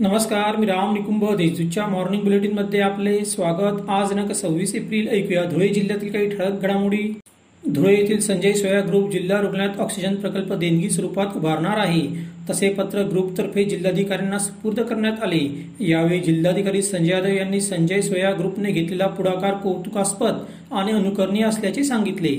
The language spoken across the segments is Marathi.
नमस्कार मी राम निकुंभ देजूच्या मॉर्निंग बुलेटिनमध्ये आपले स्वागत. आज दिनांक सव्वीस एप्रिल ऐकूया धुळे जिल्ह्यातील काही ठळक घडामोडी. धुळे येथील संजय सोया ग्रुप जिल्हा रुग्णालयात ऑक्सिजन प्रकल्प देणगी स्वरूपात उभारणार आहे. तसे पत्र ग्रुपतर्फे जिल्हाधिकाऱ्यांना सुपूर्द करण्यात आले. यावेळी जिल्हाधिकारी संजय यादव यांनी संजय सोया ग्रुपने घेतलेला पुढाकार कौतुकास्पद आणि अनुकरणीय असल्याचे सांगितले.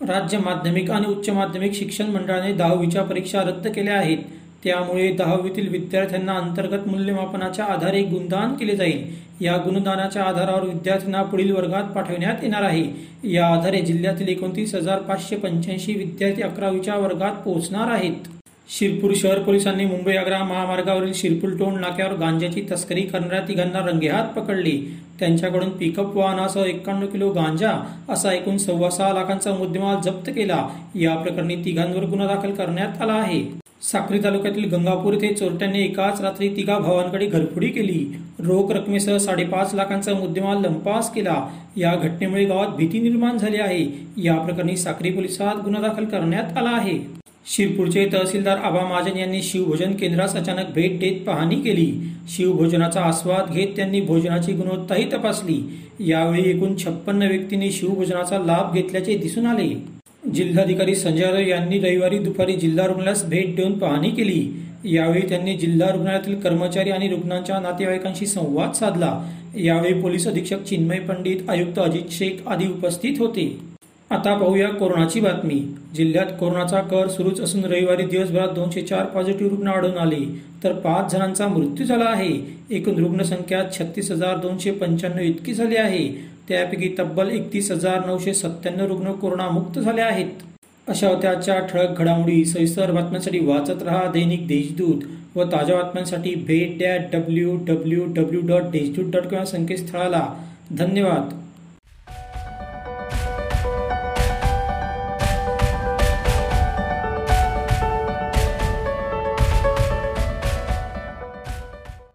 राज्य माध्यमिक आणि उच्च माध्यमिक शिक्षण मंडळाने दहावीच्या परीक्षा रद्द केल्या आहेत. त्यामुळे दहावीतील विद्यार्थ्यांना अंतर्गत मूल्यमापनाच्या आधारे गुणदान केले जाईल. या गुणदानाच्या आधारावर विद्यार्थ्यांना पुढील वर्गात पाठवण्यात येणार आहे. या आधारे जिल्ह्यातील एकोणतीस हजार पाचशे पंच्याऐंशी विद्यार्थी अकरावीच्या वर्गात पोहोचणार आहेत. शिरपूर शहर पोलिसांनी मुंबई आग्रा महामार्गावरील शिरपूर टोल नाक्यावर गांजाची तस्करी करणाऱ्या तिघांना रंगेहात पकडले. त्यांच्याकडून पिकअप वाहनासह एक्कावन्न किलो गांजा असा एकूण सव्वा सहा लाखांचा मुद्देमाल जप्त केला. या प्रकरणी तिघांवर गुन्हा दाखल करण्यात आला आहे. साक्री तालुक्यातील गंगापूर येथे चोरट्यांनी एकाच रात्री तिघा भावांकडे घरफोडी केली. रोख रकमेसह साडेपाच लाखांचा मुद्देमाल लंपास केला. या घटनेमुळे गावात भीती निर्माण झाली आहे. या प्रकरणी साक्री पोलिसात गुन्हा दाखल करण्यात आला आहे. शिरपूरचे तहसीलदार आबा महाजन यांनी शिवभोजन केंद्रास अचानक भेट देत पाहणी केली. शिवभोजनाचा आस्वाद घेत त्यांनी भोजनाची गुणवत्ताही तपासली. यावेळी एकूण छप्पन्न व्यक्तींनी शिवभोजनाचा लाभ घेतल्याचे दिसून आले. जिल्हाधिकारी संजय राव यांनी रविवारी दुपारी जिल्हा रुग्णालयास भेट देऊन पाहणी केली. यावेळी त्यांनी जिल्हा रुग्णालयातील कर्मचारी आणि रुग्णांच्या नातेवाईकांशी संवाद साधला. यावेळी पोलीस अधीक्षक चिन्मय पंडित आयुक्त अजित शेख आदी उपस्थित होते. आता पाहूया कोरोनाची बातमी. जिल्ह्यात कोरोनाचा कर सुरूच असून रविवारी दिवसभरात दोनशे चार पॉझिटिव्ह रुग्ण आढळून आले. तर पाच जणांचा मृत्यू झाला आहे. एकूण रुग्णसंख्या छत्तीस हजार दोनशे पंच्याण्णव इतकी झाली आहे. त्यापैकी तब्बल एकतीस हजार नऊशे सत्त्याण्णव रुग्ण कोरोनामुक्त झाले आहेत. अशा होत्या आजच्या ठळक घडामोडी सविस्तर बातम्यांसाठी वाचत रहा दैनिक देशदूत व ताज्या बातम्यांसाठी भेट द्या W W W dot Deshdoot dot com या संकेतस्थळाला. धन्यवाद.